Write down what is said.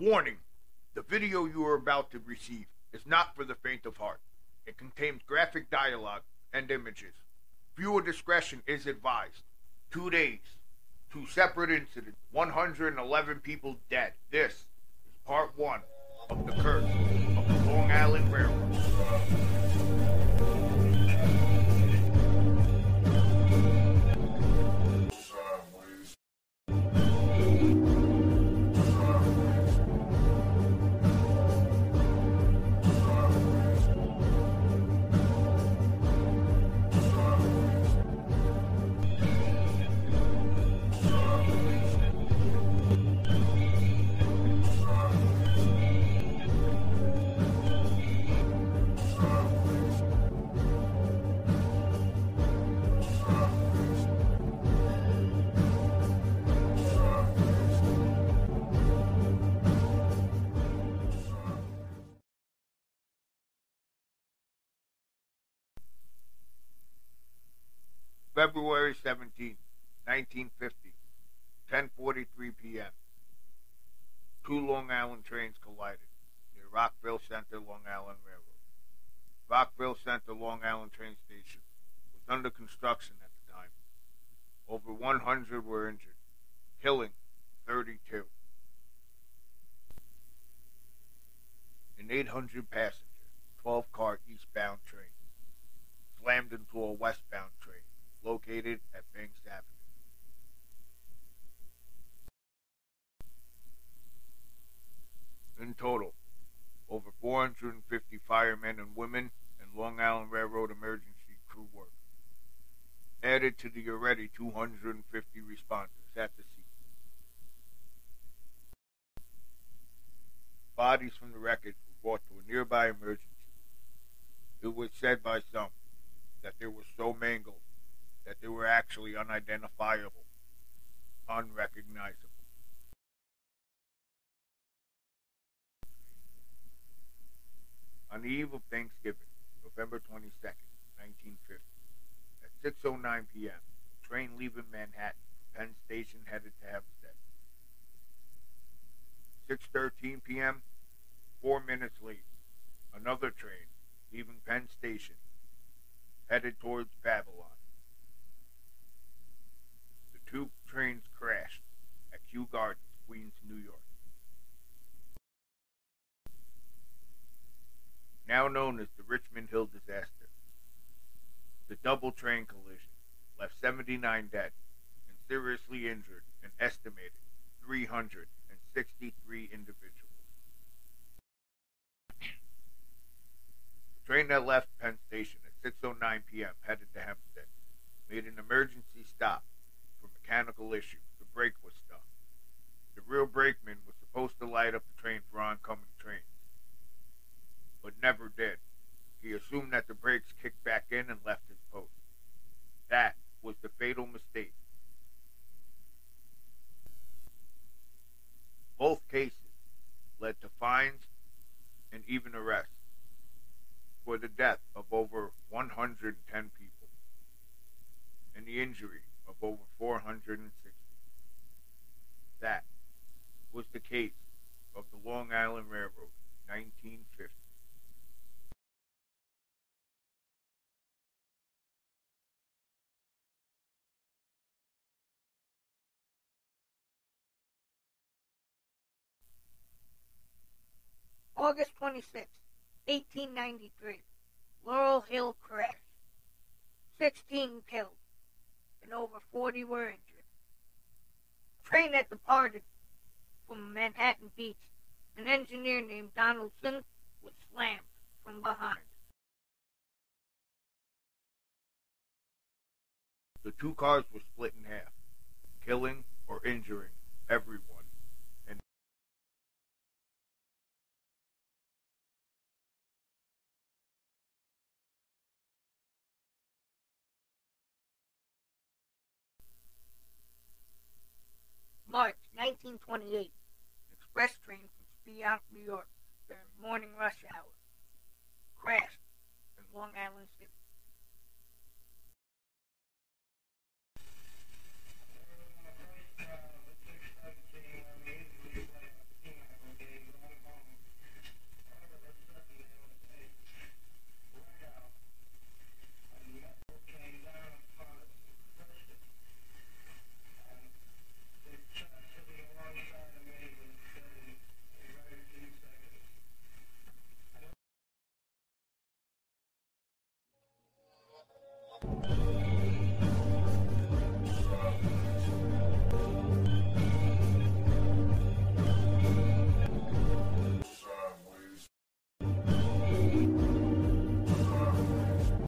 Warning the video you are about to receive is not for the faint of heart. It contains graphic dialogue and images. Viewer discretion is advised. Two days, two separate incidents, 111 people dead. This is part one of the curse of the Long Island Railroad. February 17, 1950, 10:43 p.m. Two Long Island trains collided near Rockville Centre, Long Island Railroad. Rockville Centre, Long Island train station was under construction at the time. Over 100 were injured, killing 32. An 800 passenger, 12 car eastbound train slammed into a westbound Banks Avenue. In total, over 450 firemen and women and Long Island Railroad emergency crew workers, added to the already 250 responders at the scene. Bodies from the wreckage were brought to a nearby emergency. It was said by some that they were so mangled they were actually unidentifiable, unrecognizable. On the eve of Thanksgiving, November 22nd, 1950, at 6.09 p.m., a train leaving Manhattan from Penn Station headed to Hempstead. 6.13 p.m., four minutes late, another train leaving Penn Station headed towards Babylon. The two trains crashed at Kew Gardens, Queens, New York. Now known as the Richmond Hill disaster. The double train collision left 79 dead and seriously injured an estimated 363 individuals. the train that left Penn Station at 6.09 p.m. headed to Hempstead made an emergency stop for mechanical issue. The brake was stuck. The real brakeman was supposed to light up the train for oncoming but never did. He assumed that the brakes kicked back in and left his post. That was the fatal mistake. Both cases led to fines and even arrests for the death of over 110 people and the injury of over 460. That was the case of the Long Island Railroad, 1950. August 26, 1893. Laurel Hill crash. 16 killed and over 40 were injured. Train that departed from Manhattan Beach, an engineer named Donaldson was slammed from behind. The two cars were split in half, killing or injuring everyone. 1928. Express train from Speonk, New York during morning rush hour. Crashed in Long Island City.